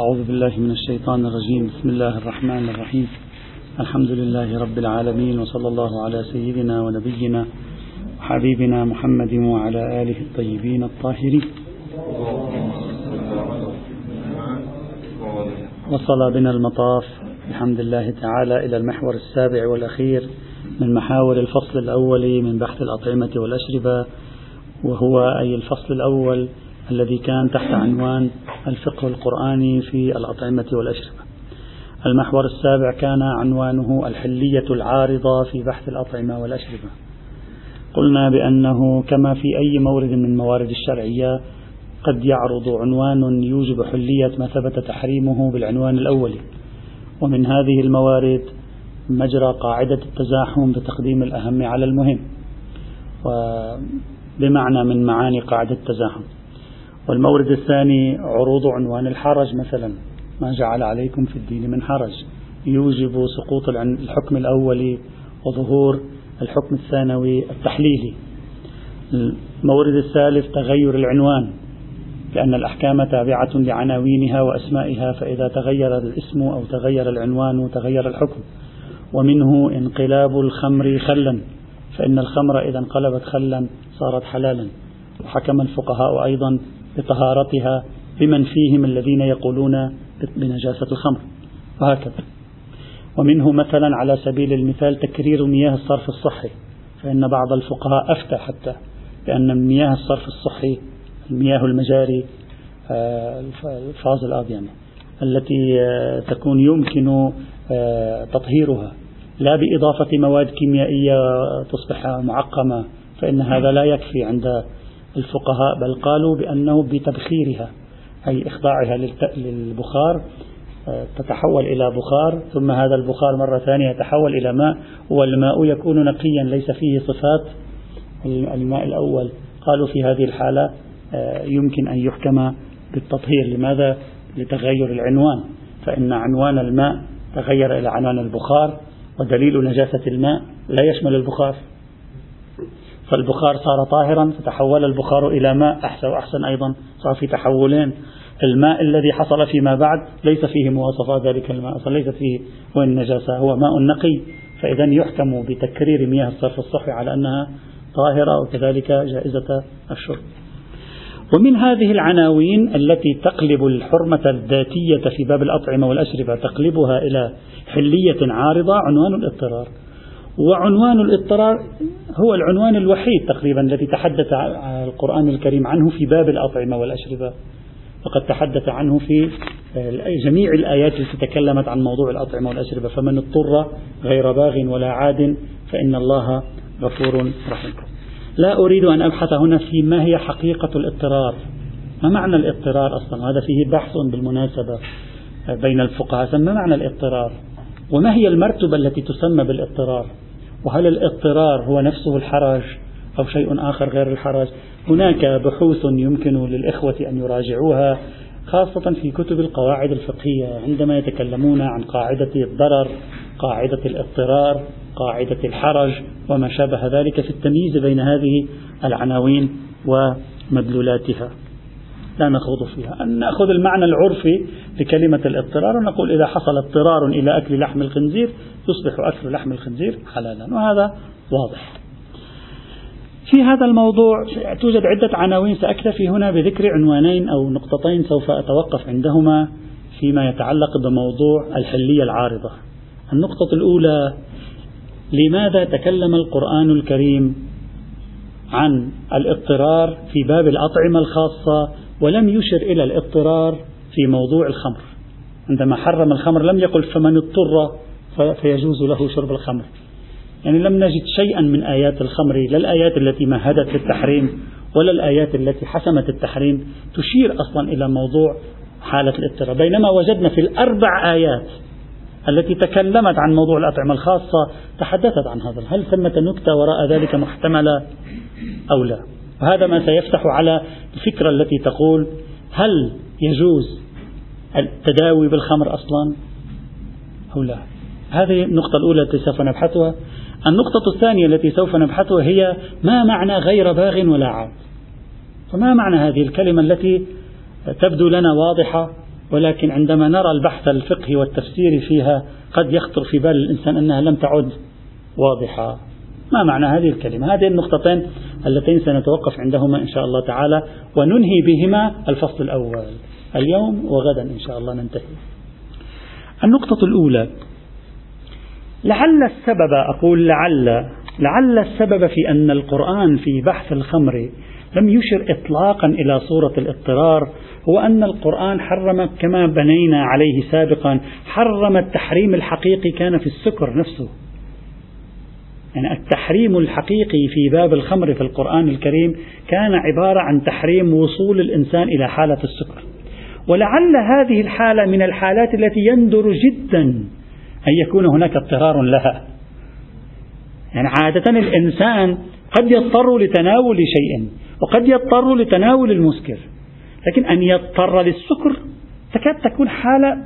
أعوذ بالله من الشيطان الرجيم. بسم الله الرحمن الرحيم. الحمد لله رب العالمين وصلى الله على سيدنا ونبينا وحبيبنا محمد وعلى آله الطيبين الطاهرين. وصل بنا المطاف بحمد الله تعالى إلى المحور السابع والأخير من محاور الفصل الأول من بحث الأطعمة والأشربة وهو أي الفصل الأول الذي كان تحت عنوان الفقه القرآني في الأطعمة والأشربة. المحور السابع كان عنوانه الحلية العارضة في بحث الأطعمة والأشربة. قلنا بأنه كما في أي مورد من موارد الشرعية قد يعرض عنوان يوجب حلية ما ثبت تحريمه بالعنوان الأول ومن هذه الموارد مجرى قاعدة التزاحم بتقديم الأهم على المهم وبمعنى من معاني قاعدة التزاحم والمورد الثاني عروض عنوان الحرج مثلا. ما جعل عليكم في الدين من حرج. يوجب سقوط الحكم الأولي وظهور الحكم الثانوي التحليلي. المورد الثالث تغير العنوان لأن الأحكام تابعة لعناوينها وأسمائها فإذا تغير الاسم أو تغير العنوان تغير الحكم. ومنه انقلاب الخمر خلا فإن الخمر إذا انقلبت خلا صارت حلالا. وحكم الفقهاء أيضا بطهارتها بمن فيهم الذين يقولون بنجاسة الخمر. وهكذا. ومنه مثلا على سبيل المثال تكرير مياه الصرف الصحي فإن بعض الفقهاء أفتى حتى بأن مياه الصرف الصحي المياه المجاري آه، الفاز الآب يعني التي آه، تكون يمكن آه، تطهيرها لا بإضافة مواد كيميائية تصبح معقمة فإن هذا لا يكفي عند الفقهاء بل قالوا بأنه بتبخيرها أي إخضاعها للبخار تتحول إلى بخار ثم هذا البخار مرة ثانية يتحول إلى ماء والماء يكون نقيا ليس فيه صفات الماء الأول. قالوا في هذه الحالة يمكن أن يحكم بالتطهير. لماذا؟ لتغير العنوان. فإن عنوان الماء تغير إلى عنوان البخار ودليل نجاسة الماء لا يشمل البخار. فالبخار صار طاهرا فتحول البخار إلى ماء أحسن وأحسن أيضا. صار في تحولين. الماء الذي حصل فيما بعد ليس فيه مواصفات ذلك الماء أصلا فيه هو النجاسة هو ماء نقي فإذا يحكم بتكرير مياه الصرف الصحي على أنها طاهرة وكذلك جائزة الشرب. ومن هذه العناوين التي تقلب الحرمة الذاتية في باب الأطعمة والأشربة تقلبها إلى حلية عارضة عنوان الاضطرار. وعنوان الاضطرار هو العنوان الوحيد تقريبا الذي تحدث القرآن الكريم عنه في باب الأطعمة والأشربة. وقد تحدث عنه في جميع الآيات التي تكلمت عن موضوع الأطعمة والأشربة. فمن اضطر غير باغ ولا عاد فإن الله غفور رحيم. لا أريد أن أبحث هنا في ما هي حقيقة الاضطرار. ما معنى الاضطرار أصلا؟ هذا فيه بحث بالمناسبة بين الفقهاء. ما معنى الاضطرار؟ وما هي المرتبة التي تسمى بالاضطرار؟ وهل الاضطرار هو نفسه الحرج أو شيء آخر غير الحرج هناك بحوث يمكن للإخوة أن يراجعوها خاصة في كتب القواعد الفقهية عندما يتكلمون عن قاعدة الضرر قاعدة الاضطرار قاعدة الحرج وما شابه ذلك في التمييز بين هذه العناوين ومدلولاتها. لا نخوض فيها. أن نأخذ المعنى العرفي لكلمة الاضطرار ونقول إذا حصل اضطرار إلى أكل لحم الخنزير يصبح أكل لحم الخنزير حلالا. وهذا واضح. في هذا الموضوع توجد عدة عناوين سأكتفي هنا بذكر عنوانين أو نقطتين سوف أتوقف عندهما فيما يتعلق بموضوع الحلية العارضة. النقطة الأولى لماذا تكلم القرآن الكريم عن الاضطرار في باب الأطعمة الخاصة ولم يشر إلى الاضطرار في موضوع الخمر. عندما حرم الخمر لم يقل فمن اضطر فيجوز له شرب الخمر. يعني لم نجد شيئا من آيات الخمر لا الآيات التي مهدت للتحريم ولا الآيات التي حسمت التحريم تشير أصلا إلى موضوع حالة الاضطرار. بينما وجدنا في الأربع آيات التي تكلمت عن موضوع الأطعمة الخاصة تحدثت عن هذا. هل ثمة نكتة وراء ذلك محتملة أو لا؟ وهذا ما سيفتح على الفكرة التي تقول هل يجوز التداوي بالخمر أصلا أو لا؟ هذه النقطة الأولى التي سوف نبحثها. النقطة الثانية التي سوف نبحثها هي ما معنى غير باغ ولا عاد؟ فما معنى هذه الكلمة التي تبدو لنا واضحة ولكن عندما نرى البحث الفقهي والتفسيري فيها قد يخطر في بال الإنسان أنها لم تعد واضحة؟ ما معنى هذه الكلمة؟ هذه النقطتين اللتين سنتوقف عندهما إن شاء الله تعالى وننهي بهما الفصل الأول. اليوم وغدا إن شاء الله ننتهي. النقطة الأولى. لعل السبب أقول لعل لعل السبب في أن القرآن في بحث الخمر لم يشر إطلاقا إلى صورة الاضطرار هو أن القرآن حرم كما بنينا عليه سابقا حرم التحريم الحقيقي كان في السكر نفسه. يعني التحريم الحقيقي في باب الخمر في القرآن الكريم كان عبارة عن تحريم وصول الإنسان إلى حالة السكر. ولعل هذه الحالة من الحالات التي يندر جدا أن يكون هناك اضطرار لها. يعني عادة الإنسان قد يضطر لتناول شيء وقد يضطر لتناول المسكر لكن أن يضطر للسكر تكاد تكون حالة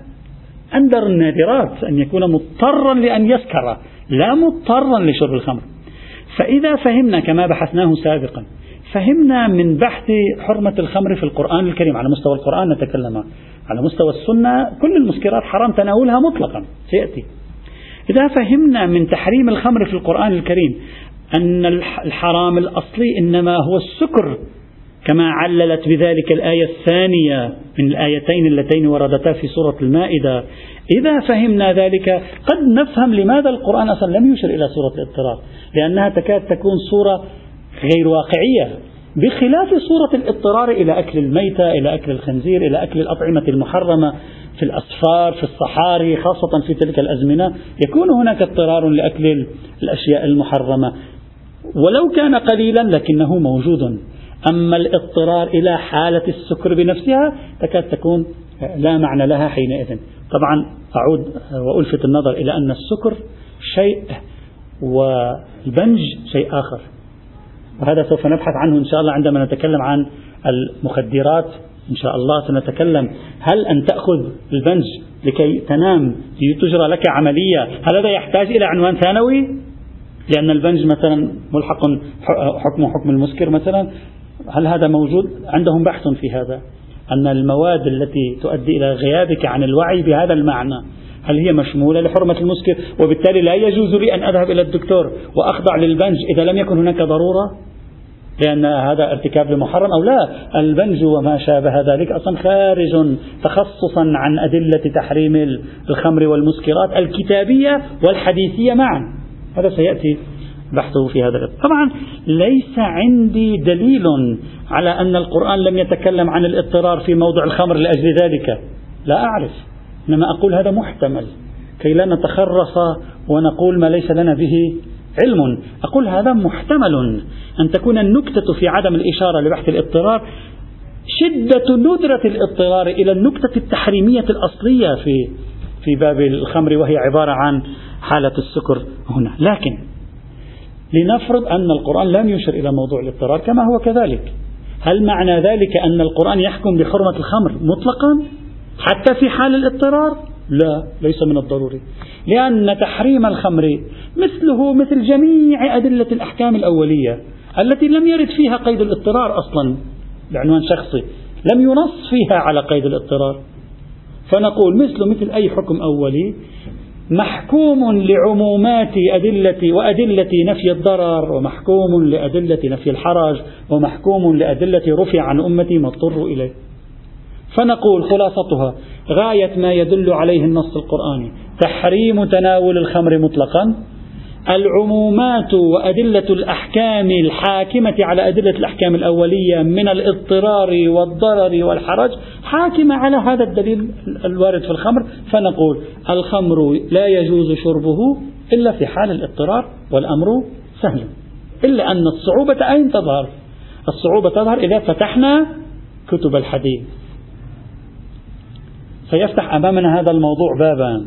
أندر النادرات أن يكون مضطرا لأن يسكر. لا مضطرا لشرب الخمر. فإذا فهمنا كما بحثناه سابقا فهمنا من بحث حرمة الخمر في القرآن الكريم على مستوى القرآن نتكلم على مستوى السنة كل المسكرات حرام تناولها مطلقا سيأتي. إذا فهمنا من تحريم الخمر في القرآن الكريم أن الحرام الأصلي إنما هو السكر كما عللت بذلك الآية الثانية من الآيتين اللتين وردتا في سورة المائدة. إذا فهمنا ذلك قد نفهم لماذا القرآن أصلا لم يشر إلى سورة الاضطرار لأنها تكاد تكون صورة غير واقعية بخلاف صورة الاضطرار إلى أكل الميتة إلى أكل الخنزير إلى أكل الأطعمة المحرمة في الأصفار في الصحاري خاصة في تلك الأزمنة يكون هناك اضطرار لأكل الأشياء المحرمة. ولو كان قليلا لكنه موجود. أما الاضطرار إلى حالة السكر بنفسها تكاد تكون لا معنى لها حينئذ. طبعا أعود وألفت النظر إلى أن السكر شيء والبنج شيء آخر. وهذا سوف نبحث عنه إن شاء الله عندما نتكلم عن المخدرات. إن شاء الله سنتكلم هل أن تأخذ البنج لكي تنام لتجرى لك عملية هل هذا يحتاج إلى عنوان ثانوي؟ لأن البنج مثلا ملحق حكم حكم المسكر مثلا. هل هذا موجود؟ عندهم بحث في هذا. أن المواد التي تؤدي إلى غيابك عن الوعي بهذا المعنى هل هي مشمولة لحرمة المسكر؟ وبالتالي لا يجوز لي أن أذهب إلى الدكتور وأخضع للبنج إذا لم يكن هناك ضرورة؟ لأن هذا ارتكاب لمحرم أو لا؟ البنج وما شابه ذلك أصلا خارج تخصصا عن أدلة تحريم الخمر والمسكرات الكتابية والحديثية معا. هذا سيأتي بحثه في هذا طبعا ليس عندي دليل على أن القرآن لم يتكلم عن الاضطرار في موضع الخمر لأجل ذلك. لا أعرف. إنما أقول هذا محتمل. كي لا نتخرص ونقول ما ليس لنا به علم. أقول هذا محتمل. أن تكون النكتة في عدم الإشارة لبحث الاضطرار شدة ندرة الاضطرار إلى النكتة التحريمية الأصلية في في باب الخمر وهي عبارة عن حالة السكر هنا. لكن لنفرض أن القرآن لم يشر إلى موضوع الاضطرار كما هو كذلك. هل معنى ذلك أن القرآن يحكم بحرمة الخمر مطلقا حتى في حال الاضطرار؟ لا ليس من الضروري. لأن تحريم الخمر مثله مثل جميع أدلة الأحكام الأولية التي لم يرد فيها قيد الاضطرار أصلا بعنوان شخصي لم ينص فيها على قيد الاضطرار. فنقول مثل مثل أي حكم أولي محكوم لعمومات أدلة وأدلة نفي الضرر ومحكوم لأدلة نفي الحرج ومحكوم لأدلة رفع عن أمتي ما اضطروا إليه. فنقول خلاصتها غاية ما يدل عليه النص القرآني تحريم تناول الخمر مطلقا العمومات وأدلة الأحكام الحاكمة على أدلة الأحكام الأولية من الاضطرار والضرر والحرج حاكمة على هذا الدليل الوارد في الخمر فنقول الخمر لا يجوز شربه إلا في حال الاضطرار والأمر سهل إلا أن الصعوبة أين تظهر؟ الصعوبة تظهر إذا فتحنا كتب الحديث. سيفتح أمامنا هذا الموضوع بابا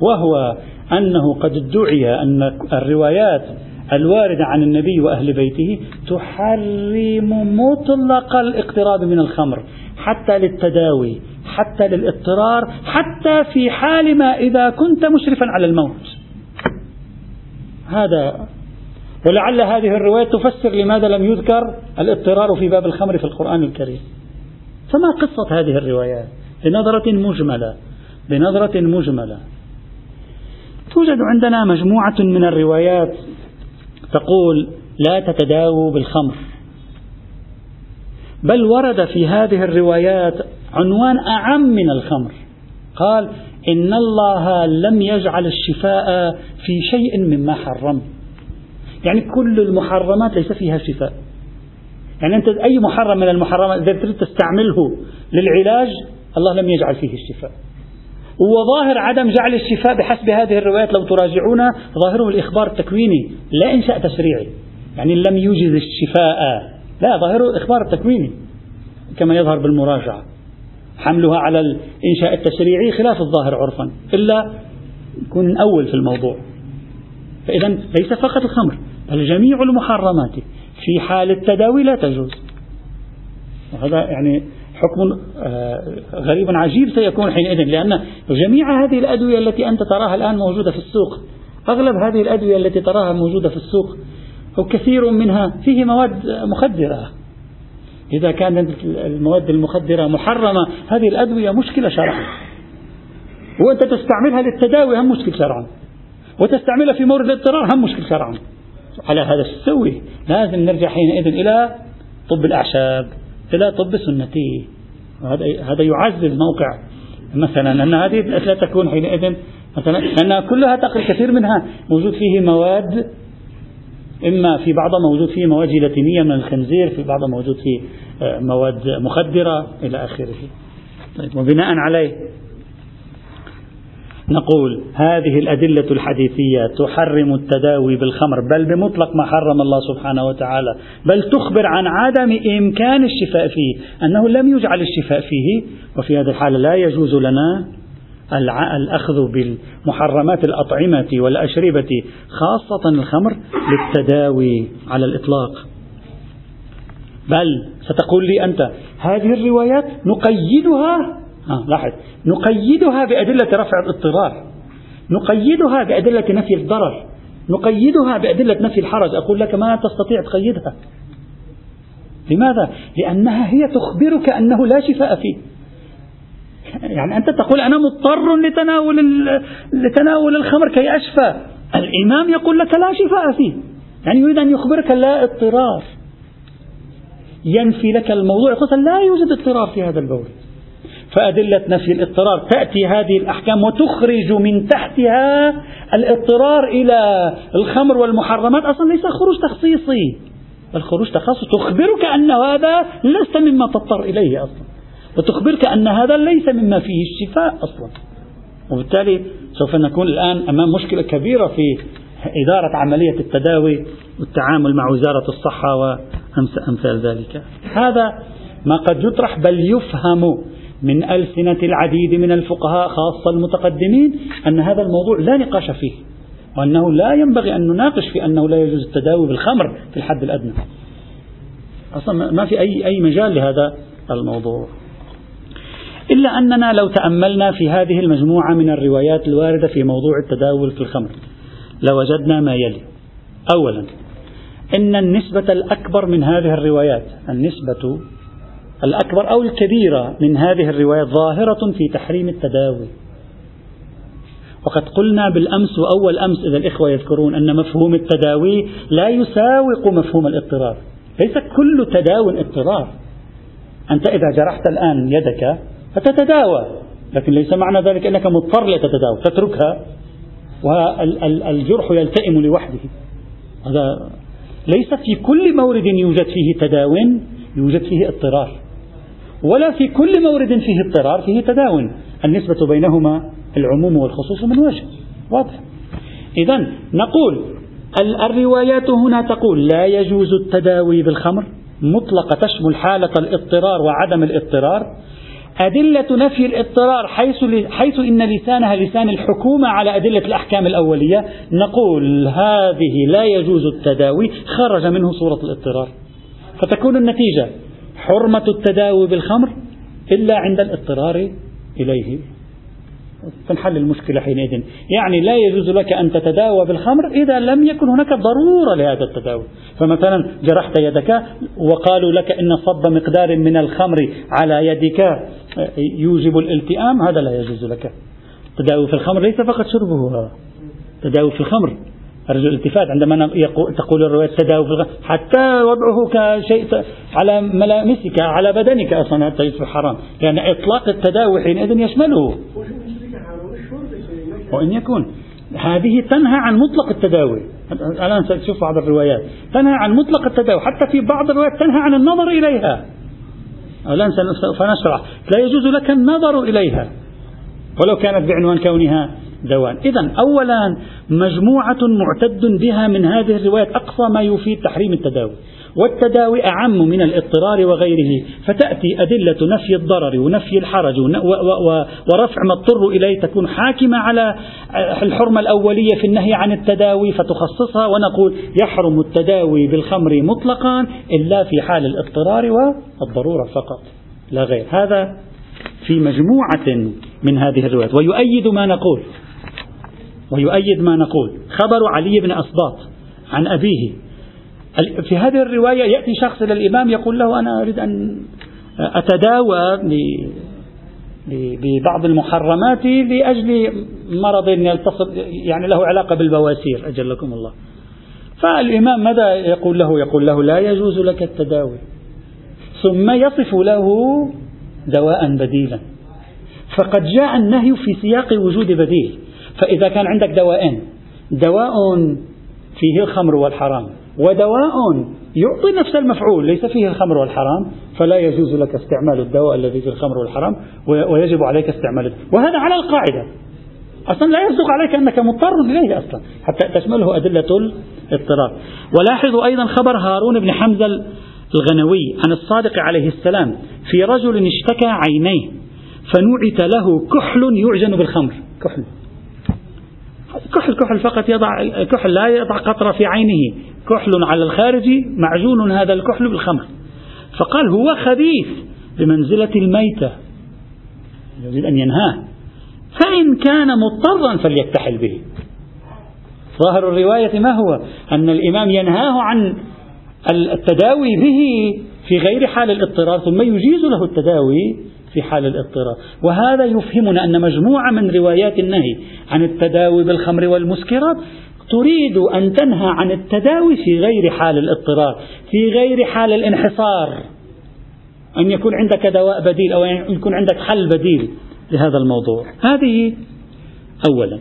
وهو أنه قد ادعي أن الروايات الواردة عن النبي وأهل بيته تحرم مطلق الاقتراب من الخمر حتى للتداوي حتى للإضطرار حتى في حال ما إذا كنت مشرفا على الموت. هذا ولعل هذه الرواية تفسر لماذا لم يذكر الاضطرار في باب الخمر في القرآن الكريم. فما قصة هذه الروايات؟ بنظرة مجملة بنظرة مجملة. توجد عندنا مجموعة من الروايات تقول لا تتداووا بالخمر. بل ورد في هذه الروايات عنوان أعم من الخمر. قال إن الله لم يجعل الشفاء في شيء مما حرم. يعني كل المحرمات ليس فيها شفاء. يعني أنت أي محرم من المحرمات إذا تريد تستعمله للعلاج الله لم يجعل فيه الشفاء. وظاهر عدم جعل الشفاء بحسب هذه الروايات لو تراجعون ظاهره الإخبار التكويني لا إنشاء تشريعي. يعني لم يوجد الشفاء لا ظاهره الإخبار التكويني كما يظهر بالمراجعة. حملها على الإنشاء التشريعي خلاف الظاهر عرفا إلا يكون أول في الموضوع. فإذا ليس فقط الخمر بل جميع المحرمات في حال التداوي لا تجوز. وهذا يعني حكم آه، غريب عجيب سيكون حينئذ لأن جميع هذه الأدوية التي أنت تراها الآن موجودة في السوق أغلب هذه الأدوية التي تراها موجودة في السوق أو كثير منها فيه مواد مخدرة. إذا كانت المواد المخدرة محرمة هذه الأدوية مشكلة شرعا. وأنت تستعملها للتداوي هم مشكل شرعا. وتستعملها في مورد الاضطرار هم مشكل شرعا. على هذا السوي لازم نرجع حينئذ إلى طب الأعشاب. إلى طب سنتي هذا هذا يعزز موقع. مثلا أن هذه لا تكون حينئذ مثلا لأنها كلها تقل كثير منها موجود فيه مواد إما في بعضها موجود فيه مواد جيلاتينية من الخنزير في بعضها موجود فيه آه، مواد مخدرة إلى آخره. طيب وبناء عليه نقول هذه الأدلة الحديثية تحرم التداوي بالخمر بل بمطلق ما حرم الله سبحانه وتعالى بل تخبر عن عدم إمكان الشفاء فيه أنه لم يجعل الشفاء فيه وفي هذه الحالة لا يجوز لنا الأخذ بالمحرمات الأطعمة والأشربة خاصة الخمر للتداوي على الإطلاق. بل ستقول لي أنت هذه الروايات نقيدها آه لاحظ. نقيدها بأدلة رفع الاضطرار. نقيدها بأدلة نفي الضرر. نقيدها بأدلة نفي الحرج. أقول لك ما تستطيع تقيدها. لماذا؟ لأنها هي تخبرك أنه لا شفاء فيه. يعني أنت تقول أنا مضطر لتناول لتناول الخمر كي أشفى. الإمام يقول لك لا شفاء فيه. يعني يريد أن يخبرك لا اضطرار. ينفي لك الموضوع. يقول لا يوجد اضطرار في هذا البول. فأدلة نفي الاضطرار. تأتي هذه الأحكام وتخرج من تحتها الاضطرار إلى الخمر والمحرمات. أصلا ليس خروج تخصيصي. بل خروج تخصص. تخبرك أن هذا لست مما تضطر إليه أصلا. وتخبرك أن هذا ليس مما فيه الشفاء أصلا. وبالتالي سوف نكون الآن أمام مشكلة كبيرة في إدارة عملية التداوي والتعامل مع وزارة الصحة وأمثال ذلك. هذا ما قد يطرح بل يفهم من ألسنة العديد من الفقهاء خاصة المتقدمين أن هذا الموضوع لا نقاش فيه وأنه لا ينبغي أن نناقش في أنه لا يجوز التداوي بالخمر في الحد الأدنى. أصلا ما في أي أي مجال لهذا الموضوع. إلا أننا لو تأملنا في هذه المجموعة من الروايات الواردة في موضوع التداول في الخمر لوجدنا ما يلي. أولا إن النسبة الأكبر من هذه الروايات النسبة الأكبر أو الكبيرة من هذه الروايات ظاهرة في تحريم التداوي. وقد قلنا بالأمس وأول أمس إذا الإخوة يذكرون أن مفهوم التداوي لا يساوق مفهوم الاضطرار. ليس كل تداو اضطرار. أنت إذا جرحت الآن يدك فتتداوى لكن ليس معنى ذلك أنك مضطر لتتداوى تتركها والجرح يلتئم لوحده. هذا ليس في كل مورد يوجد فيه تداو يوجد فيه اضطرار. ولا في كل مورد فيه اضطرار فيه تداون. النسبة بينهما العموم والخصوص من وجه. واضح. إذا نقول الروايات هنا تقول لا يجوز التداوي بالخمر مطلقة تشمل حالة الاضطرار وعدم الاضطرار. أدلة نفي الاضطرار حيث حيث إن لسانها لسان الحكومة على أدلة الأحكام الأولية. نقول هذه لا يجوز التداوي خرج منه صورة الاضطرار. فتكون النتيجة حرمة التداوي بالخمر إلا عند الاضطرار إليه. تنحل المشكلة حينئذ. يعني لا يجوز لك أن تتداوى بالخمر إذا لم يكن هناك ضرورة لهذا التداوي. فمثلا جرحت يدك وقالوا لك إن صب مقدار من الخمر على يدك يوجب الالتئام هذا لا يجوز لك. التداوي في الخمر ليس فقط شربه تداوي في الخمر. أرجو الالتفات. عندما تقول الرواية تداوي في الخمر حتى وضعه كشيء على ملامسك على بدنك أصلا حتى يصبح حرام لأن إطلاق التداوي حينئذ يشمله. وإن يكون. هذه تنهى عن مطلق التداوي. الآن ستشوف بعض الروايات. تنهى عن مطلق التداوي. حتى في بعض الروايات تنهى عن النظر إليها. الآن سوف نشرح. لا يجوز لك النظر إليها. ولو كانت بعنوان كونها دواء إذا أولا مجموعة معتد بها من هذه الروايات أقصى ما يفيد تحريم التداوي. والتداوي أعم من الاضطرار وغيره فتأتي أدلة نفي الضرر ونفي الحرج ورفع ما اضطر إليه تكون حاكمة على الحرمة الأولية في النهي عن التداوي فتخصصها ونقول يحرم التداوي بالخمر مطلقا إلا في حال الاضطرار والضرورة فقط لا غير. هذا في مجموعة من هذه الروايات. ويؤيد ما نقول ويؤيد ما نقول. خبر علي بن أصباط عن أبيه. في هذه الرواية يأتي شخص إلى الإمام يقول له أنا أريد أن أتداوى ببعض المحرمات لأجل مرض يلتصق يعني له علاقة بالبواسير أجلكم الله. فالإمام ماذا يقول له؟ يقول له لا يجوز لك التداوي. ثم يصف له دواء بديلا. فقد جاء النهي في سياق وجود بديل. فإذا كان عندك دوائين دواء فيه الخمر والحرام ودواء يعطي نفس المفعول ليس فيه الخمر والحرام فلا يجوز لك استعمال الدواء الذي فيه الخمر والحرام ويجب عليك استعماله وهذا على القاعدة. أصلا لا يصدق عليك أنك مضطر إليه أصلا حتى تشمله أدلة الاضطرار ولاحظوا أيضا خبر هارون بن حمزة الغنوي عن الصادق عليه السلام في رجل اشتكى عينيه فنعت له كحل يعجن بالخمر كحل. كحل كحل فقط يضع كحل لا يضع قطرة في عينه. كحل على الخارج معجون هذا الكحل بالخمر. فقال هو خبيث بمنزلة الميتة يريد أن ينهاه. فإن كان مضطرا فليكتحل به. ظاهر الرواية ما هو؟ أن الإمام ينهاه عن التداوي به في غير حال الاضطرار ثم يجيز له التداوي في حال الاضطرار وهذا يفهمنا أن مجموعة من روايات النهي عن التداوي بالخمر والمسكرات تريد أن تنهى عن التداوي في غير حال الاضطرار في غير حال الانحصار. أن يكون عندك دواء بديل أو يكون عندك حل بديل لهذا الموضوع. هذه أولا.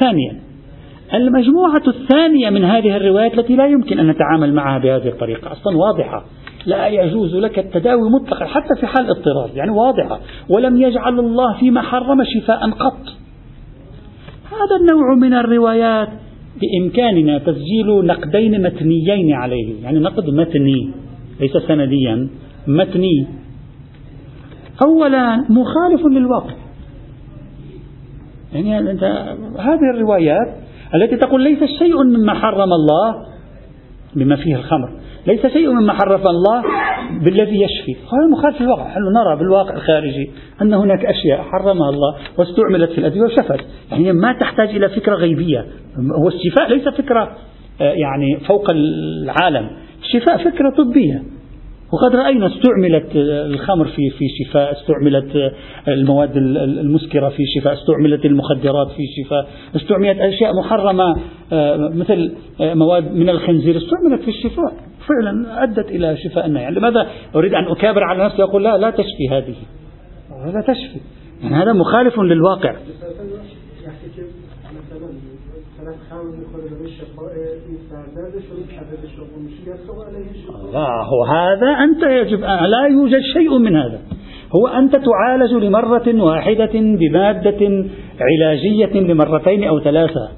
ثانيا المجموعة الثانية من هذه الروايات التي لا يمكن أن نتعامل معها بهذه الطريقة أصلا واضحة. لا يجوز لك التداوي مطلقا حتى في حال اضطرار يعني واضحة. ولم يجعل الله فيما حرم شفاء قط. هذا النوع من الروايات بإمكاننا تسجيل نقدين متنيين عليه. يعني نقد متني ليس سنديا متني. أولا مخالف للواقع. يعني أنت هذه الروايات التي تقول ليس شيء مما حرم الله بما فيه الخمر. ليس شيء مما حرم الله بالذي يشفي. هذا مخالف للواقع. نحن نرى بالواقع الخارجي أن هناك أشياء حرمها الله واستعملت في الأدوية وشفت. يعني ما تحتاج إلى فكرة غيبية. هو الشفاء ليس فكرة آه، يعني فوق العالم. الشفاء فكرة طبية. وقد رأينا استعملت الخمر في في شفاء، استعملت المواد المسكرة في شفاء، استعملت المخدرات في شفاء، استعملت أشياء محرمة آه، مثل آه، مواد من الخنزير استعملت في الشفاء، فعلا أدت إلى شفاء يعني لماذا أريد أن أكابر على نفسي وأقول لا لا تشفي هذه، لا تشفي، يعني هذا مخالف للواقع. لا هو هذا أنت يجب لا يوجد شيء من هذا. هو أنت تعالج لمرة واحدة بمادة علاجية لمرتين أو ثلاثة.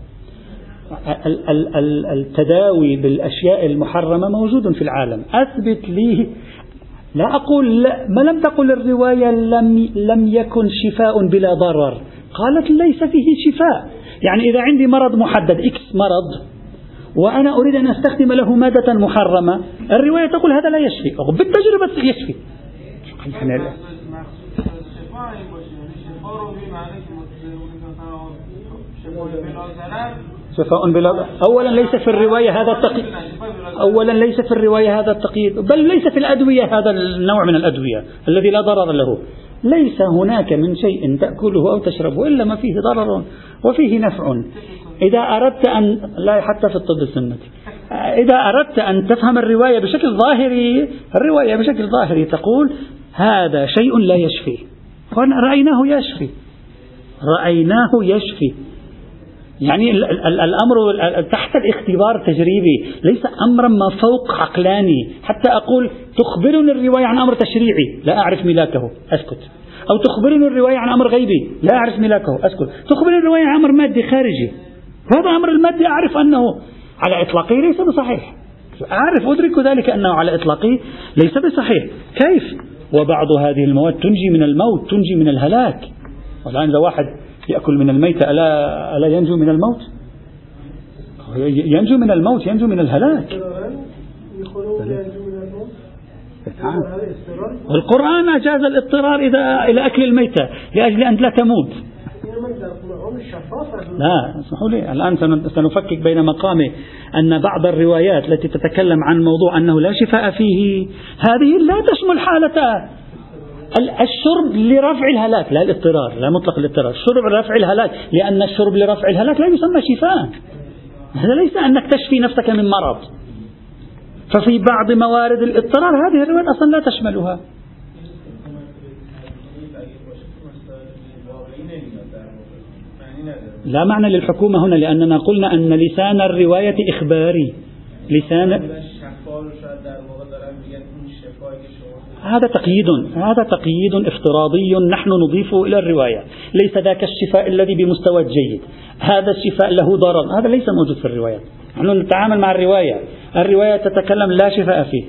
التداوي بالأشياء المحرمة موجود في العالم. أثبت لي لا أقول لا ما لم تقل الرواية لم, لم يكن شفاء بلا ضرر. قالت ليس فيه شفاء. يعني إذا عندي مرض محدد إكس مرض وأنا أريد أن أستخدم له مادة محرمة الرواية تقول هذا لا يشفي. بالتجربة يشفي. شفاء بلا أولا ليس في الرواية هذا التقييد أولا ليس في الرواية هذا التقييد بل ليس في الأدوية هذا النوع من الأدوية الذي لا ضرر له. ليس هناك من شيء تأكله أو تشربه إلا ما فيه ضرر وفيه نفع. إذا أردت أن لا حتى في الطب السنتي إذا أردت أن تفهم الرواية بشكل ظاهري الرواية بشكل ظاهري تقول هذا شيء لا يشفي. رأيناه يشفي. رأيناه يشفي. يعني الأمر تحت الاختبار التجريبي ليس أمرا ما فوق عقلاني. حتى أقول تخبرني الرواية عن أمر تشريعي لا أعرف ملاكه أسكت. أو تخبرني الرواية عن أمر غيبي لا أعرف ملاكه أسكت. تخبرني الرواية عن أمر مادي خارجي هذا أمر المادي أعرف أنه على إطلاقه ليس بصحيح. أعرف أدرك ذلك أنه على إطلاقه ليس بصحيح. كيف؟ وبعض هذه المواد تنجي من الموت تنجي من الهلاك. والآن إذا واحد يأكل من الميتة ألا, ألا ينجو من الموت؟ ينجو من الموت ينجو من الهلاك. القرآن أجاز الاضطرار إذا إلى أكل الميتة لأجل أن لا تموت. لا اسمحوا لي الآن سنفكك بين مقام أن بعض الروايات التي تتكلم عن موضوع أنه لا شفاء فيه هذه لا تشمل حالة الشرب لرفع الهلاك لا الاضطرار لا مطلق الاضطرار. الشرب لرفع الهلاك لأن الشرب لرفع الهلاك لا يسمى شفاء. هذا ليس أنك تشفي نفسك من مرض. ففي بعض موارد الاضطرار هذه الروايات أصلا لا تشملها. لا معنى للحكومة هنا لأننا قلنا أن لسان الرواية إخباري. لسان هذا تقييد هذا تقييد افتراضي نحن نضيفه إلى الرواية. ليس ذاك الشفاء الذي بمستوى جيد هذا الشفاء له ضرر. هذا ليس موجود في الرواية. نحن نتعامل مع الرواية. الرواية تتكلم لا شفاء فيه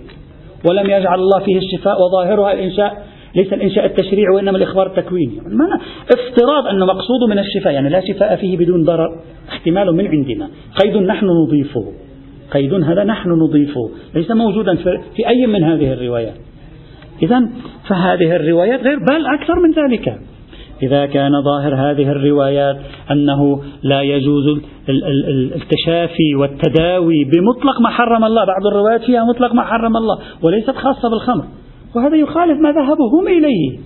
ولم يجعل الله فيه الشفاء وظاهرها الإنشاء. ليس الإنشاء التشريعي وإنما الإخبار التكويني. يعني افتراض أن مقصود من الشفاء. يعني لا شفاء فيه بدون ضرر. احتمال من عندنا. قيد نحن نضيفه. قيد هذا نحن نضيفه. ليس موجودا في أي من هذه الروايات. إذا فهذه الروايات غير بل أكثر من ذلك. إذا كان ظاهر هذه الروايات أنه لا يجوز التشافي والتداوي بمطلق ما حرم الله. بعض الروايات فيها مطلق ما حرم الله وليست خاصة بالخمر. وهذا يخالف ما ذهبوا هم إليه.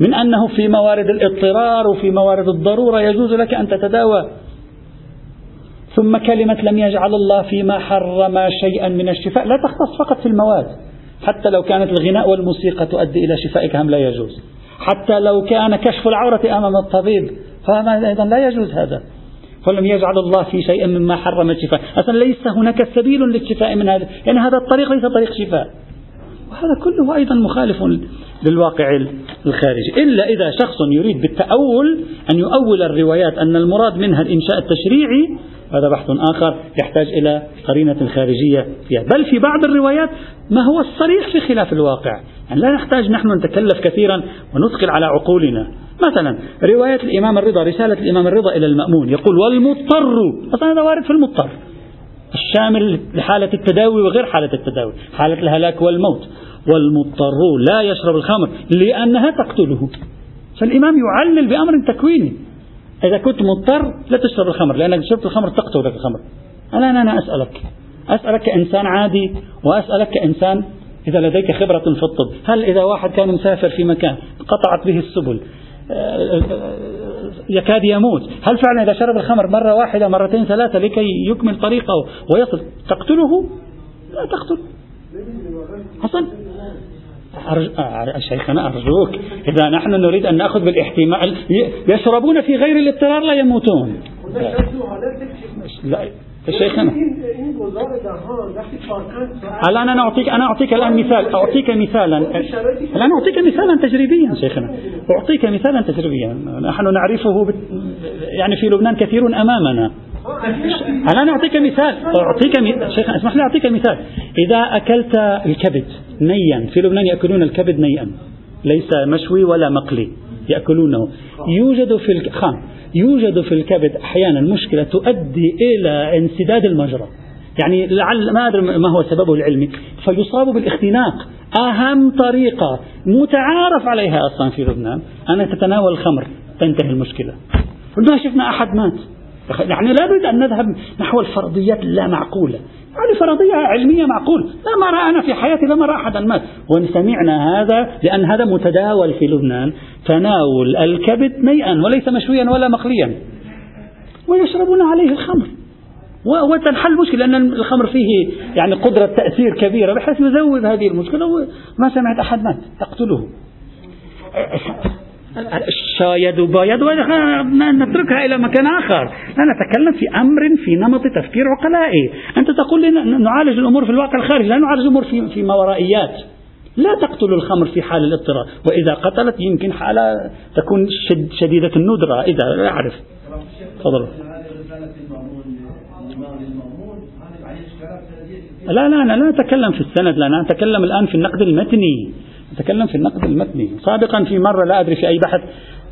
من أنه في موارد الاضطرار وفي موارد الضرورة يجوز لك أن تتداوى. ثم كلمة لم يجعل الله فيما حرم شيئا من الشفاء. لا تختص فقط في المواد. حتى لو كانت الغناء والموسيقى تؤدي إلى شفائك هم لا يجوز. حتى لو كان كشف العورة أمام الطبيب فهذا أيضا لا يجوز هذا. ولم يجعل الله في شيء مما حرم الشفاء. أصلا ليس هناك سبيل للشفاء من هذا. يعني هذا الطريق ليس طريق شفاء. وهذا كله أيضا مخالف للواقع الخارجي. إلا إذا شخص يريد بالتأول أن يؤول الروايات أن المراد منها الإنشاء التشريعي هذا بحث آخر يحتاج إلى قرينة خارجية فيها. بل في بعض الروايات ما هو الصريح في خلاف الواقع. يعني لا نحتاج نحن نتكلف كثيرا ونثقل على عقولنا. مثلا رواية الإمام الرضا رسالة الإمام الرضا إلى المأمون يقول والمضطر. أصلا هذا وارد في المضطر. الشامل لحالة التداوي وغير حالة التداوي حالة الهلاك والموت. والمضطر لا يشرب الخمر لأنها تقتله. فالإمام يعلل بأمر تكويني. إذا كنت مضطر لا تشرب الخمر لأنك شربت الخمر تقتلك الخمر. الآن أنا أسألك أسألك كإنسان عادي وأسألك كإنسان إذا لديك خبرة في الطب. هل إذا واحد كان مسافر في مكان قطعت به السبل يكاد يموت. هل فعلا إذا شرب الخمر مرة واحدة مرتين ثلاثة لكي يكمل طريقه ويصل تقتله؟ لا تقتل. حسن. شيخنا أرجوك. إذا نحن نريد أن نأخذ بالاحتمال يشربون في غير الاضطرار لا يموتون. لا. شيخنا. الآن أنا أعطيك أنا أعطيك الآن مثال. أعطيك مثالا. الآن أعطيك مثالا تجريبيا شيخنا. أعطيك مثالا تجريبيا. نحن نعرفه يعني في لبنان كثير أمامنا. الآن أعطيك مثال؟ أعطيك شيخنا اسمح لي أعطيك مثال. إذا أكلت الكبد نيا في لبنان يأكلون الكبد نيئا ليس مشوي ولا مقلي. يأكلونه. يوجد في الخام يوجد في الكبد أحيانا مشكلة تؤدي إلى انسداد المجرى. يعني لعل ما أدري ما هو سببه العلمي. فيصاب بالاختناق أهم طريقة متعارف عليها أصلا في لبنان أنك تتناول الخمر تنتهي المشكلة. ما شفنا أحد مات. يعني لا نريد أن نذهب نحو الفرضيات اللامعقولة. يعني فرضية علمية معقول. لا ما رأى أنا في حياتي لما رأى أحدا مات. وإن سمعنا هذا لأن هذا متداول في لبنان. تناول الكبد نيئا وليس مشويا ولا مقليا ويشربون عليه الخمر. وتنحل المشكلة لأن الخمر فيه يعني قدرة تأثير كبيرة بحيث يذوب هذه المشكلة. وما سمعت أحد مات. تقتله. شايد وبايد نتركها إلى مكان آخر. لا نتكلم في أمر في نمط تفكير عقلائي. أنت تقول لنا نعالج الأمور في الواقع الخارجي. لا نعالج الأمور في, في ماورائيات لا تقتل الخمر في حال الاضطرار وإذا قتلت يمكن حالة تكون شد شديدة الندرة. إذا أعرف. تفضل. لا لا أنا لا أتكلم في السند. لا أنا أتكلم الآن في النقد المتني. أتكلم في النقد المتني سابقا في مرة لا أدري في أي بحث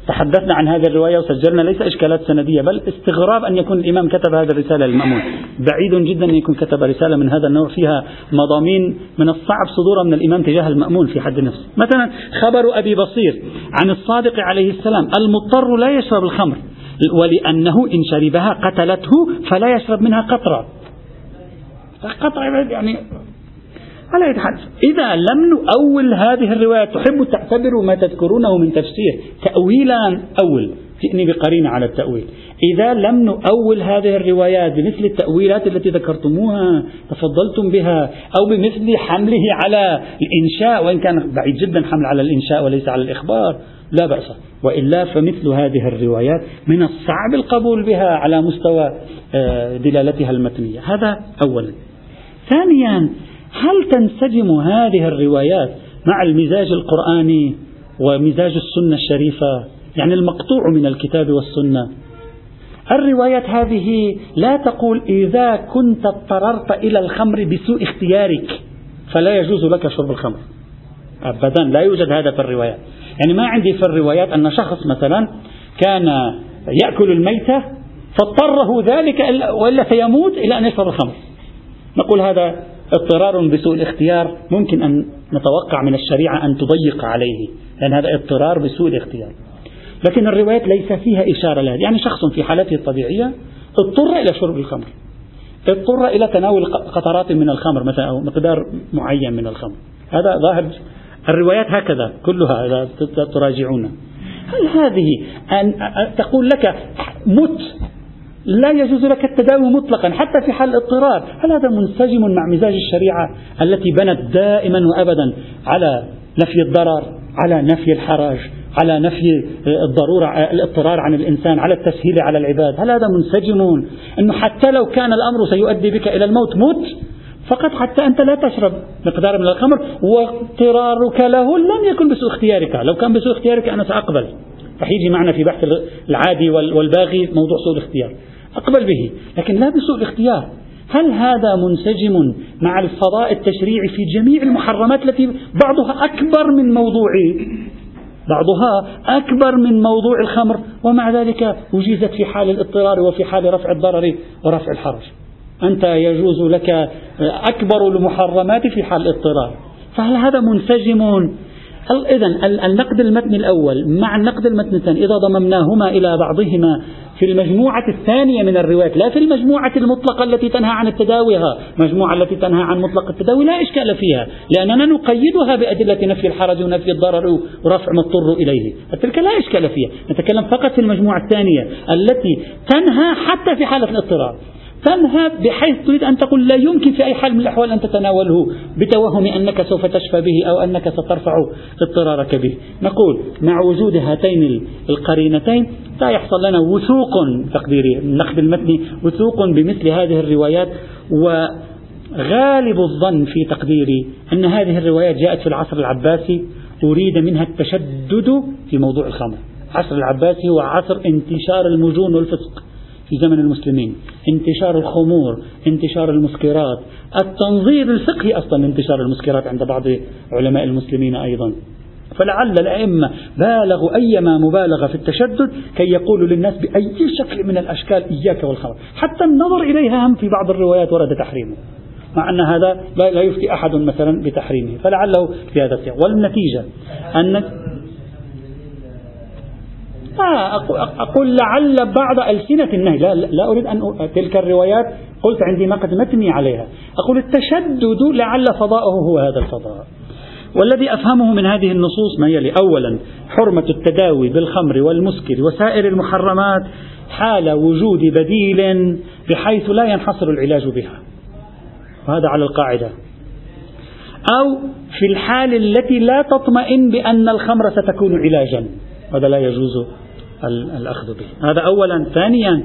تحدثنا عن هذه الرواية وسجلنا ليس إشكالات سندية بل استغراب أن يكون الإمام كتب هذه الرسالة للمأمون بعيد جدا أن يكون كتب رسالة من هذا النوع فيها مضامين من الصعب صدورها من الإمام تجاه المأمون في حد نفسه. مثلا خبر أبي بصير عن الصادق عليه السلام المضطر لا يشرب الخمر ولأنه إن شربها قتلته فلا يشرب منها قطرة. قطرة يعني على أي حال. إذا لم نؤول هذه الرواية تحب تعتبر ما تذكرونه من تفسير تأويلا أول جئني بقرينة على التأويل. إذا لم نؤول هذه الروايات بمثل التأويلات التي ذكرتموها تفضلتم بها أو بمثل حمله على الإنشاء وإن كان بعيد جدا حمل على الإنشاء وليس على الإخبار لا بأس. وإلا فمثل هذه الروايات من الصعب القبول بها على مستوى آه، دلالتها المتنية. هذا أولا. ثانيا هل تنسجم هذه الروايات مع المزاج القرآني ومزاج السنة الشريفة؟ يعني المقطوع من الكتاب والسنة. الروايات هذه لا تقول إذا كنت اضطررت إلى الخمر بسوء اختيارك فلا يجوز لك شرب الخمر. أبدا لا يوجد هذا في الروايات. يعني ما عندي في الروايات أن شخص مثلا كان يأكل الميتة فاضطره ذلك وإلا سيموت إلى أن يشرب الخمر. نقول هذا اضطرار بسوء الاختيار ممكن أن نتوقع من الشريعة أن تضيق عليه لأن هذا اضطرار بسوء الاختيار. لكن الروايات ليس فيها إشارة لها يعني شخص في حالته الطبيعية اضطر إلى شرب الخمر اضطر إلى تناول قطرات من الخمر مثلا أو مقدار معين من الخمر. هذا ظاهر الروايات هكذا كلها إذا تراجعون. هل هذه أن تقول لك مت لا يجوز لك التداوي مطلقا حتى في حال الاضطرار هل هذا منسجم مع مزاج الشريعة التي بنت دائما وأبدا على نفي الضرر على نفي الحرج على نفي الضرورة الاضطرار عن الإنسان على التسهيل على العباد؟ هل هذا منسجم؟ أنه حتى لو كان الأمر سيؤدي بك إلى الموت مت فقط حتى أنت لا تشرب مقدار من الخمر واضطرارك له لم يكن بسوء اختيارك. لو كان بسوء اختيارك أنا سأقبل. رح يجي معنا في بحث العادي والباغي موضوع سوء الاختيار. أقبل به لكن لا بسوء الاختيار. هل هذا منسجم مع الفضاء التشريعي في جميع المحرمات التي بعضها أكبر من موضوع بعضها أكبر من موضوع الخمر ومع ذلك وجزت في حال الاضطرار وفي حال رفع الضرر ورفع الحرج. أنت يجوز لك أكبر المحرمات في حال الاضطرار. فهل هذا منسجم إذا النقد المتني الأول مع النقد المتني الثاني إذا ضممناهما إلى بعضهما في المجموعة الثانية من الروايات لا في المجموعة المطلقة التي تنهى عن التداويها مجموعة التي تنهى عن مطلق التداوي لا إشكال فيها لأننا نقيدها بأدلة نفي الحرج ونفي الضرر ورفع ما اضطر إليه تلك لا إشكال فيها نتكلم فقط في المجموعة الثانية التي تنهى حتى في حالة الاضطرار. تنهى بحيث تريد أن تقول لا يمكن في أي حال من الأحوال أن تتناوله بتوهم أنك سوف تشفى به أو أنك سترفع اضطرارك به. نقول مع وجود هاتين القرينتين لا يحصل لنا وثوق تقديري النقد المتني وثوق بمثل هذه الروايات وغالب الظن في تقديري أن هذه الروايات جاءت في العصر العباسي أريد منها التشدد في موضوع الخمر. العصر العباسي هو عصر انتشار المجون والفسق. في زمن المسلمين. انتشار الخمور انتشار المسكرات. التنظير الفقهي أصلا انتشار المسكرات عند بعض علماء المسلمين أيضا. فلعل الأئمة بالغوا أيما مبالغة في التشدد كي يقولوا للناس بأي شكل من الأشكال إياك والخمر حتى النظر إليها هم في بعض الروايات ورد تحريمه. مع أن هذا لا يفتي أحد مثلا بتحريمه. فلعله في هذا السياق. والنتيجة؟ أن أقول لعل بعض ألسنة النهي. لا, لا أريد أن تلك الروايات قلت عندي نقد متني عليها. أقول التشدد لعل فضاؤه هو هذا الفضاء. والذي أفهمه من هذه النصوص ما يلي أولا حرمة التداوي بالخمر والمسكر وسائر المحرمات حال وجود بديل بحيث لا ينحصر العلاج بها. وهذا على القاعدة. أو في الحال التي لا تطمئن بأن الخمر ستكون علاجا. هذا لا يجوز الأخذ به. هذا أولا. ثانيا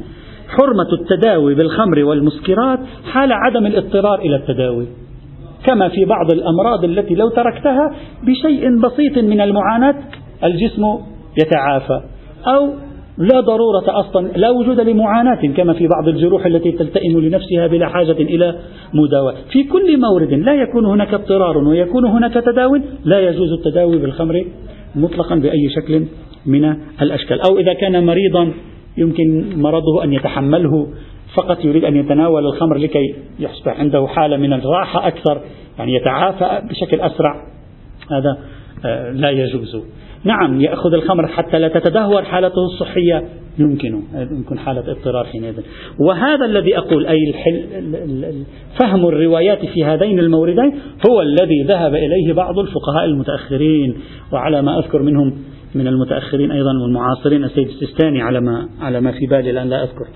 حرمة التداوي بالخمر والمسكرات حال عدم الاضطرار إلى التداوي. كما في بعض الأمراض التي لو تركتها بشيء بسيط من المعاناة الجسم يتعافى. أو لا ضرورة أصلا لا وجود لمعاناة كما في بعض الجروح التي تلتئم لنفسها بلا حاجة إلى مداواة. في كل مورد لا يكون هناك اضطرار ويكون هناك تداوي لا يجوز التداوي بالخمر مطلقا بأي شكل من الأشكال. أو إذا كان مريضا يمكن مرضه أن يتحمله فقط يريد أن يتناول الخمر لكي يصبح عنده حالة من الراحة أكثر يعني يتعافى بشكل أسرع. هذا آه، لا يجوز. نعم يأخذ الخمر حتى لا تتدهور حالته الصحية. يمكنه يمكن حالة اضطرار حينئذ. وهذا الذي أقول أي فهم الروايات في هذين الموردين هو الذي ذهب إليه بعض الفقهاء المتأخرين وعلى ما أذكر منهم من المتأخرين أيضا والمعاصرين السيد السيستاني على ما على ما في بالي الآن لا أذكر.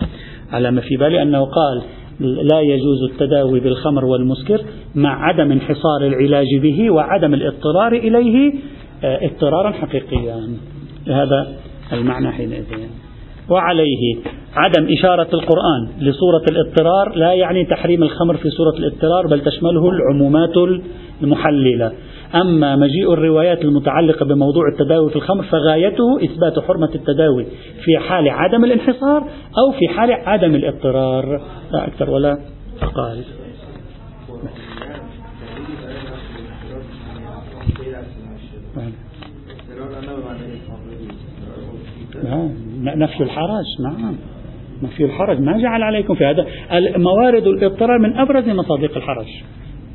على ما في بالي أنه قال لا يجوز التداوي بالخمر والمسكر مع عدم انحصار العلاج به وعدم الاضطرار إليه آه، اضطرارا حقيقيا. لهذا المعنى حينئذ. وعليه عدم إشارة القرآن لصورة الاضطرار لا يعني تحريم الخمر في صورة الاضطرار بل تشمله العمومات المحللة. أما مجيء الروايات المتعلقة بموضوع التداوي في الخمر فغايته إثبات حرمة التداوي في حال عدم الانحصار أو في حال عدم الاضطرار. لا أكثر ولا أقل. نفي الحرج نعم. نفي الحرج ما جعل عليكم في هذا. موارد الاضطرار من أبرز مصادق الحرج.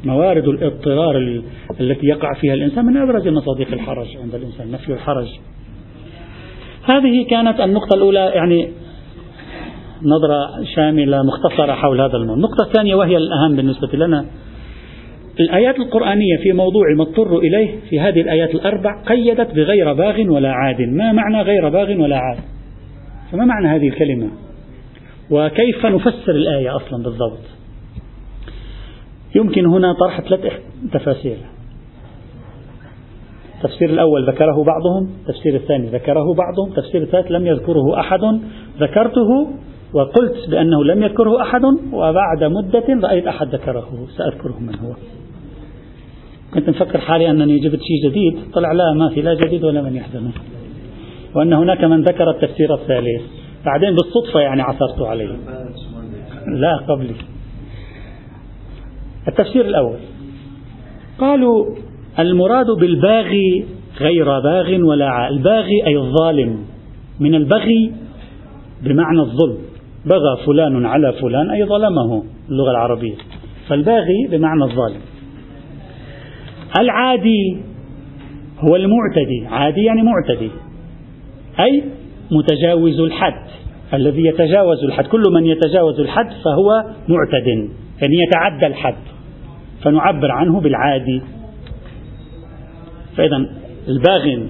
موارد الاضطرار التي يقع فيها الإنسان من أبرز مصادق الحرج عند الإنسان نفي الحرج. هذه كانت النقطة الأولى يعني نظرة شاملة مختصرة حول هذا الموضوع. النقطة الثانية وهي الأهم بالنسبة لنا. الآيات القرآنية في موضوع ما اضطر إليه في هذه الآيات الأربع قيدت بغير باغ ولا عاد. ما معنى غير باغ ولا عاد؟ فما معنى هذه الكلمة؟ وكيف نفسر الآية أصلا بالضبط؟ يمكن هنا طرح ثلاث تفاسير. التفسير الأول ذكره بعضهم. التفسير الثاني ذكره بعضهم. التفسير الثالث لم يذكره أحد. ذكرته وقلت بأنه لم يذكره أحد وبعد مدة رأيت أحد ذكره. سأذكره من هو. كنت مفكر حالي أنني جبت شيء جديد. طلع لا ما في لا جديد ولا من يحزنه. وأن هناك من ذكر التفسير الثالث. بعدين بالصدفة يعني عثرت عليه. لا قبلي. التفسير الأول. قالوا المراد بالباغي غير باغ ولا عاء الباغي أي الظالم. من البغي بمعنى الظلم. بغى فلان على فلان أي ظلمه اللغة العربية. فالباغي بمعنى الظالم. العادي هو المعتدي. عادي يعني معتدي. أي متجاوز الحد الذي يتجاوز الحد. كل من يتجاوز الحد فهو معتد يعني يتعدى الحد فنعبر عنه بالعادي. فإذا الباغن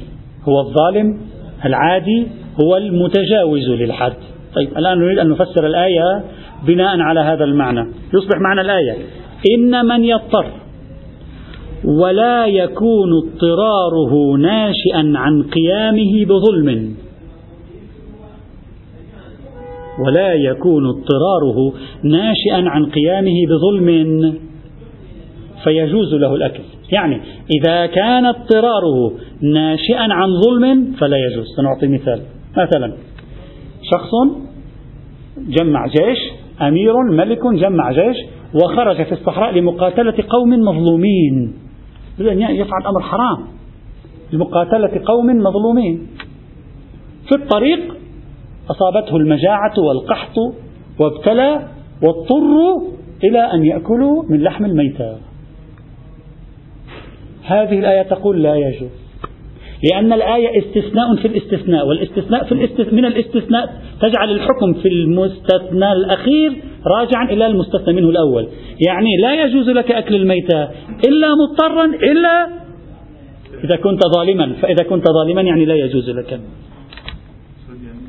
هو الظالم العادي هو المتجاوز للحد. طيب الآن نريد أن نفسر الآية بناء على هذا المعنى. يصبح معنى الآية إن من يضطر ولا يكون اضطراره ناشئا عن قيامه بظلم. ولا يكون اضطراره ناشئا عن قيامه بظلم. فيجوز له الأكل. يعني إذا كان اضطراره ناشئا عن ظلم فلا يجوز. سنعطي مثال. مثلا شخص جمع جيش أمير ملك جمع جيش وخرج في الصحراء لمقاتلة قوم مظلومين. يفعل أمر حرام. لمقاتلة قوم مظلومين. في الطريق أصابته المجاعة والقحط وابتلى واضطروا إلى أن يأكلوا من لحم الميتة. هذه الآية تقول لا يجوز. لأن الآية استثناء في الاستثناء والاستثناء في الاستثناء من الاستثناء تجعل الحكم في المستثنى الأخير راجعا إلى المستثنى منه الأول. يعني لا يجوز لك أكل الميتة إلا مضطرا إلا إذا كنت ظالما. فإذا كنت ظالما يعني لا يجوز لك.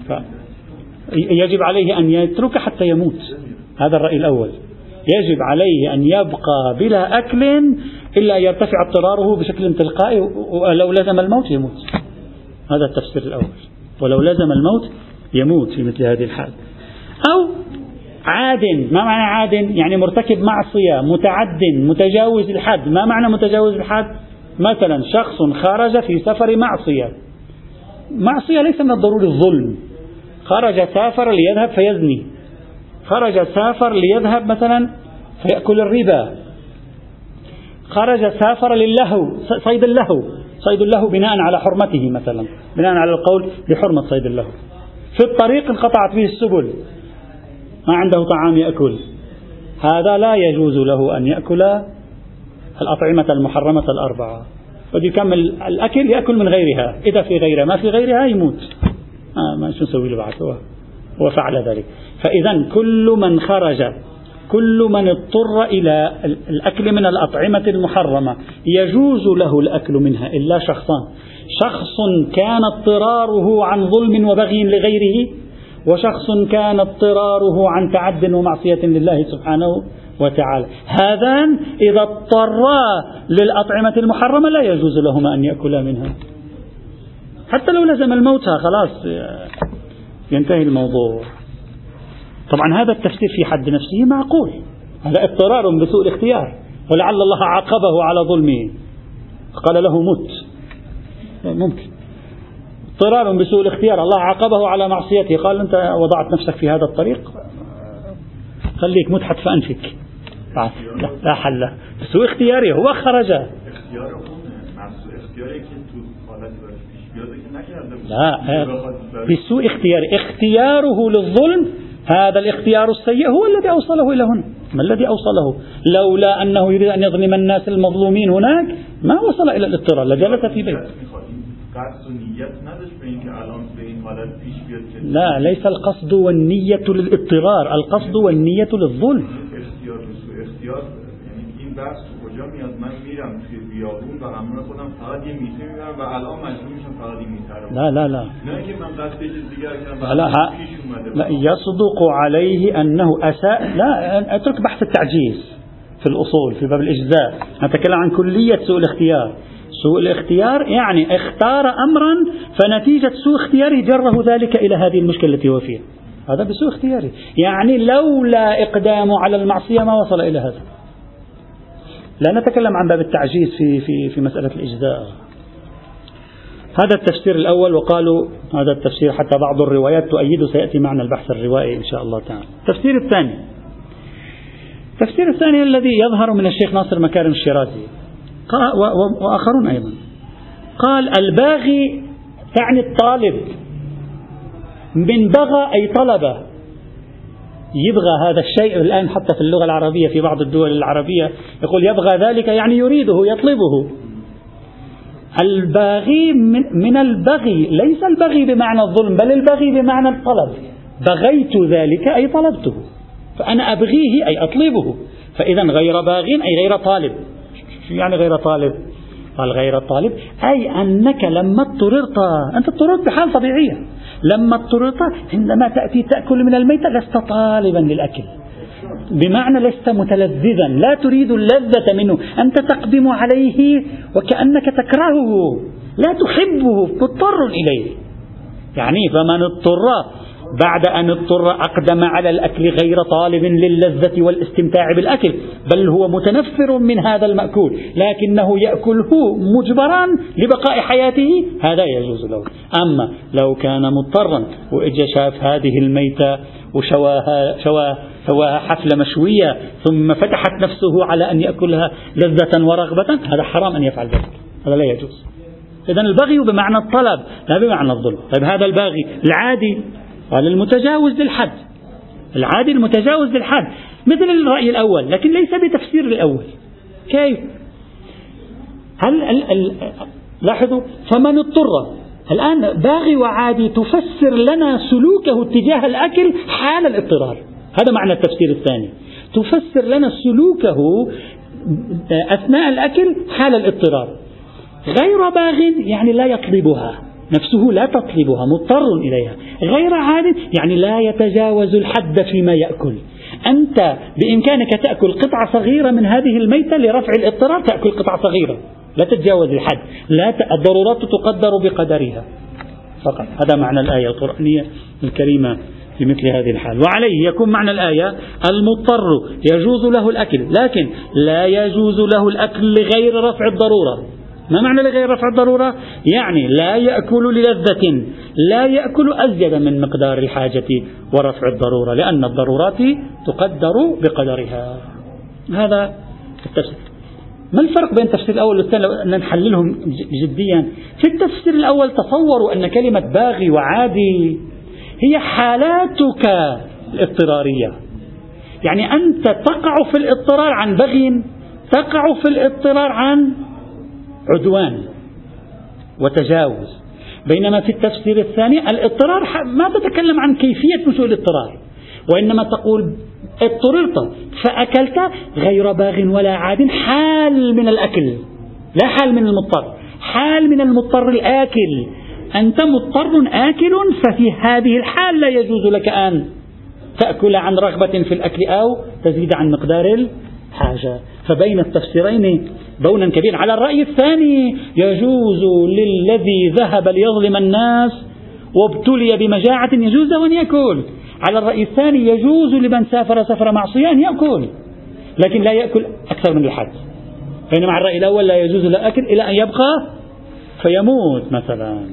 ف... يجب عليه أن يترك حتى يموت. هذا الرأي الأول. يجب عليه أن يبقى بلا أكل إلا يرتفع اضطراره بشكل تلقائي ولو لزم الموت يموت. هذا التفسير الأول. ولو لزم الموت يموت في مثل هذه الحال. أو عاد ما معنى عاد؟ يعني مرتكب معصية متعد متجاوز الحد. ما معنى متجاوز الحد؟ مثلا شخص خرج في سفر معصية. معصية ليس من الضروري الظلم. خرج سافر ليذهب فيزني. خرج سافر ليذهب مثلا فيأكل الربا. خرج سافر للهو صيد اللهو صيد اللهو بناء على حرمته مثلا بناء على القول بحرمة صيد اللهو. في الطريق انقطعت به السبل ما عنده طعام يأكل. هذا لا يجوز له أن يأكل الأطعمة المحرمة الأربعة. بده يكمل الأكل يأكل من غيرها إذا في غيرها ما في غيرها يموت. آه ما شو نسوي له بعد؟ هو هو فعل ذلك. فإذا كل من خرج كل من اضطر إلى الأكل من الأطعمة المحرمة يجوز له الأكل منها إلا شخصان. شخص كان اضطراره عن ظلم وبغي لغيره وشخص كان اضطراره عن تعد ومعصية لله سبحانه وتعالى. هذان إذا اضطرا للأطعمة المحرمة لا يجوز لهما أن يأكلا منها. حتى لو لزم الموتى خلاص. ينتهي الموضوع. طبعا هذا التفسير في حد نفسه معقول. هذا اضطرار بسوء الاختيار. ولعل الله عاقبه على ظلمه. قال له مت. ممكن. اضطرار بسوء الاختيار. الله عاقبه على معصيته. قال أنت وضعت نفسك في هذا الطريق. خليك مت حتف أنفك. لا, لا حل. بسوء اختياره هو خرج. لا بسوء اختيار. اختياره للظلم هذا الاختيار السيء هو الذي أوصله إلى هنا ما الذي أوصله؟ لولا أنه يريد أن يظلم الناس المظلومين هناك ما وصل إلى الاضطرار لجلس في بيت. لا ليس القصد والنية للاضطرار القصد والنية للظلم. بیابون و همراه خودم فقط یه میته میبرم و الان مجبور میشم فقط این میته رو لا لا لا. نه که من قصد چیز دیگر کردم لا, لا يصدق عليه أنه أساء لا اترك بحث التعجيز في الأصول في باب الإجزاء. نتكلم عن كلية سوء الاختيار. سوء الاختيار يعني اختار أمرا فنتيجة سوء اختياره جره ذلك إلى هذه المشكلة التي هو فيها. هذا بسوء اختياره. يعني لولا إقدامه على المعصية ما وصل إلى هذا. لا نتكلم عن باب التعجيز في في في مسألة الإجزاء. هذا التفسير الأول وقالوا هذا التفسير حتى بعض الروايات تؤيده سيأتي معنا البحث الروائي إن شاء الله تعالى. التفسير الثاني. التفسير الثاني الذي يظهر من الشيخ ناصر مكارم الشيرازي. وآخرون أيضا. قال الباغي تعني الطالب. من بغى أي طلب يبغى هذا الشيء الآن حتى في اللغة العربية في بعض الدول العربية يقول يبغى ذلك يعني يريده يطلبه. الباغي من, من البغي ليس البغي بمعنى الظلم بل البغي بمعنى الطلب. بغيت ذلك أي طلبته. فأنا أبغيه أي أطلبه. فإذا غير باغ أي غير طالب. شو يعني غير طالب؟ قال غير طالب أي أنك لما اضطررت أنت اضطررت بحال طبيعية. لما اضطررت عندما تأتي تأكل من الميتة لست طالبا للأكل. بمعنى لست متلذذا لا تريد اللذة منه. أنت تقدم عليه وكأنك تكرهه لا تحبه مضطر إليه. يعني فمن اضطر بعد أن اضطر أقدم على الأكل غير طالب للذة والاستمتاع بالأكل بل هو متنفر من هذا المأكول لكنه يأكله مجبرا لبقاء حياته هذا يجوز له. أما لو كان مضطرا وإجا شاف هذه الميتة وشواها شواها سواها حفلة مشوية ثم فتحت نفسه على أن يأكلها لذة ورغبة هذا حرام أن يفعل ذلك. هذا لا يجوز. إذا البغي بمعنى الطلب لا بمعنى الظلم. طيب هذا الباغي العادي قال المتجاوز للحد. العادي المتجاوز للحد. مثل الرأي الأول لكن ليس بتفسير الأول. كيف؟ هل ال ال لاحظوا؟ فمن اضطر. الآن باغي وعادي تفسر لنا سلوكه تجاه الأكل حال الاضطرار. هذا معنى التفسير الثاني. تفسر لنا سلوكه أثناء الأكل حال الاضطرار. غير باغ يعني لا يطلبها نفسه لا تطلبها مضطر إليها. غير عاد يعني لا يتجاوز الحد فيما يأكل. أنت بإمكانك تأكل قطعة صغيرة من هذه الميتة لرفع الاضطرار تأكل قطعة صغيرة. لا تتجاوز الحد. لا ت... الضرورات تقدر بقدرها. فقط. هذا معنى الآية القرآنية الكريمة في مثل هذه الحال. وعليه يكون معنى الآية المضطر. يجوز له الأكل. لكن لا يجوز له الأكل لغير رفع الضرورة. ما معنى لغير رفع الضرورة؟ يعني لا يأكل للذة لا يأكل أزيد من مقدار الحاجة ورفع الضرورة لأن الضرورات تقدر بقدرها. هذا التفسير. ما الفرق بين التفسير الأول والثاني؟ لو نحللهم جديا. في التفسير الأول تصوروا أن كلمة باغي وعادي هي حالاتك الاضطرارية. يعني أنت تقع في الاضطرار عن بغي تقع في الاضطرار عن عدوان وتجاوز. بينما في التفسير الثاني الاضطرار ما تتكلم عن كيفية نشوء الاضطرار وإنما تقول اضطررت فأكلت غير باغ ولا عاد حال من الأكل لا حال من المضطر حال من المضطر الآكل. أنت مضطر آكل ففي هذه الحال لا يجوز لك أن تأكل عن رغبة في الأكل أو تزيد عن مقدار الحاجة فبين التفسيرين بونا كبيرا. على الرأي الثاني يجوز للذي ذهب ليظلم الناس وابتلي بمجاعة يجوز أن يأكل. على الرأي الثاني يجوز لمن سافر سفر معصية أن يأكل لكن لا يأكل أكثر من الحد بينما على الرأي الأول لا يجوز له أكل إلى أن يبقى فيموت مثلا.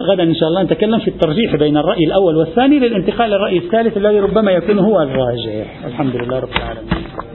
غدا إن شاء الله نتكلم في الترجيح بين الرأي الأول والثاني للانتقال للرأي الثالث الذي ربما يكون هو الراجح. الحمد لله رب العالمين.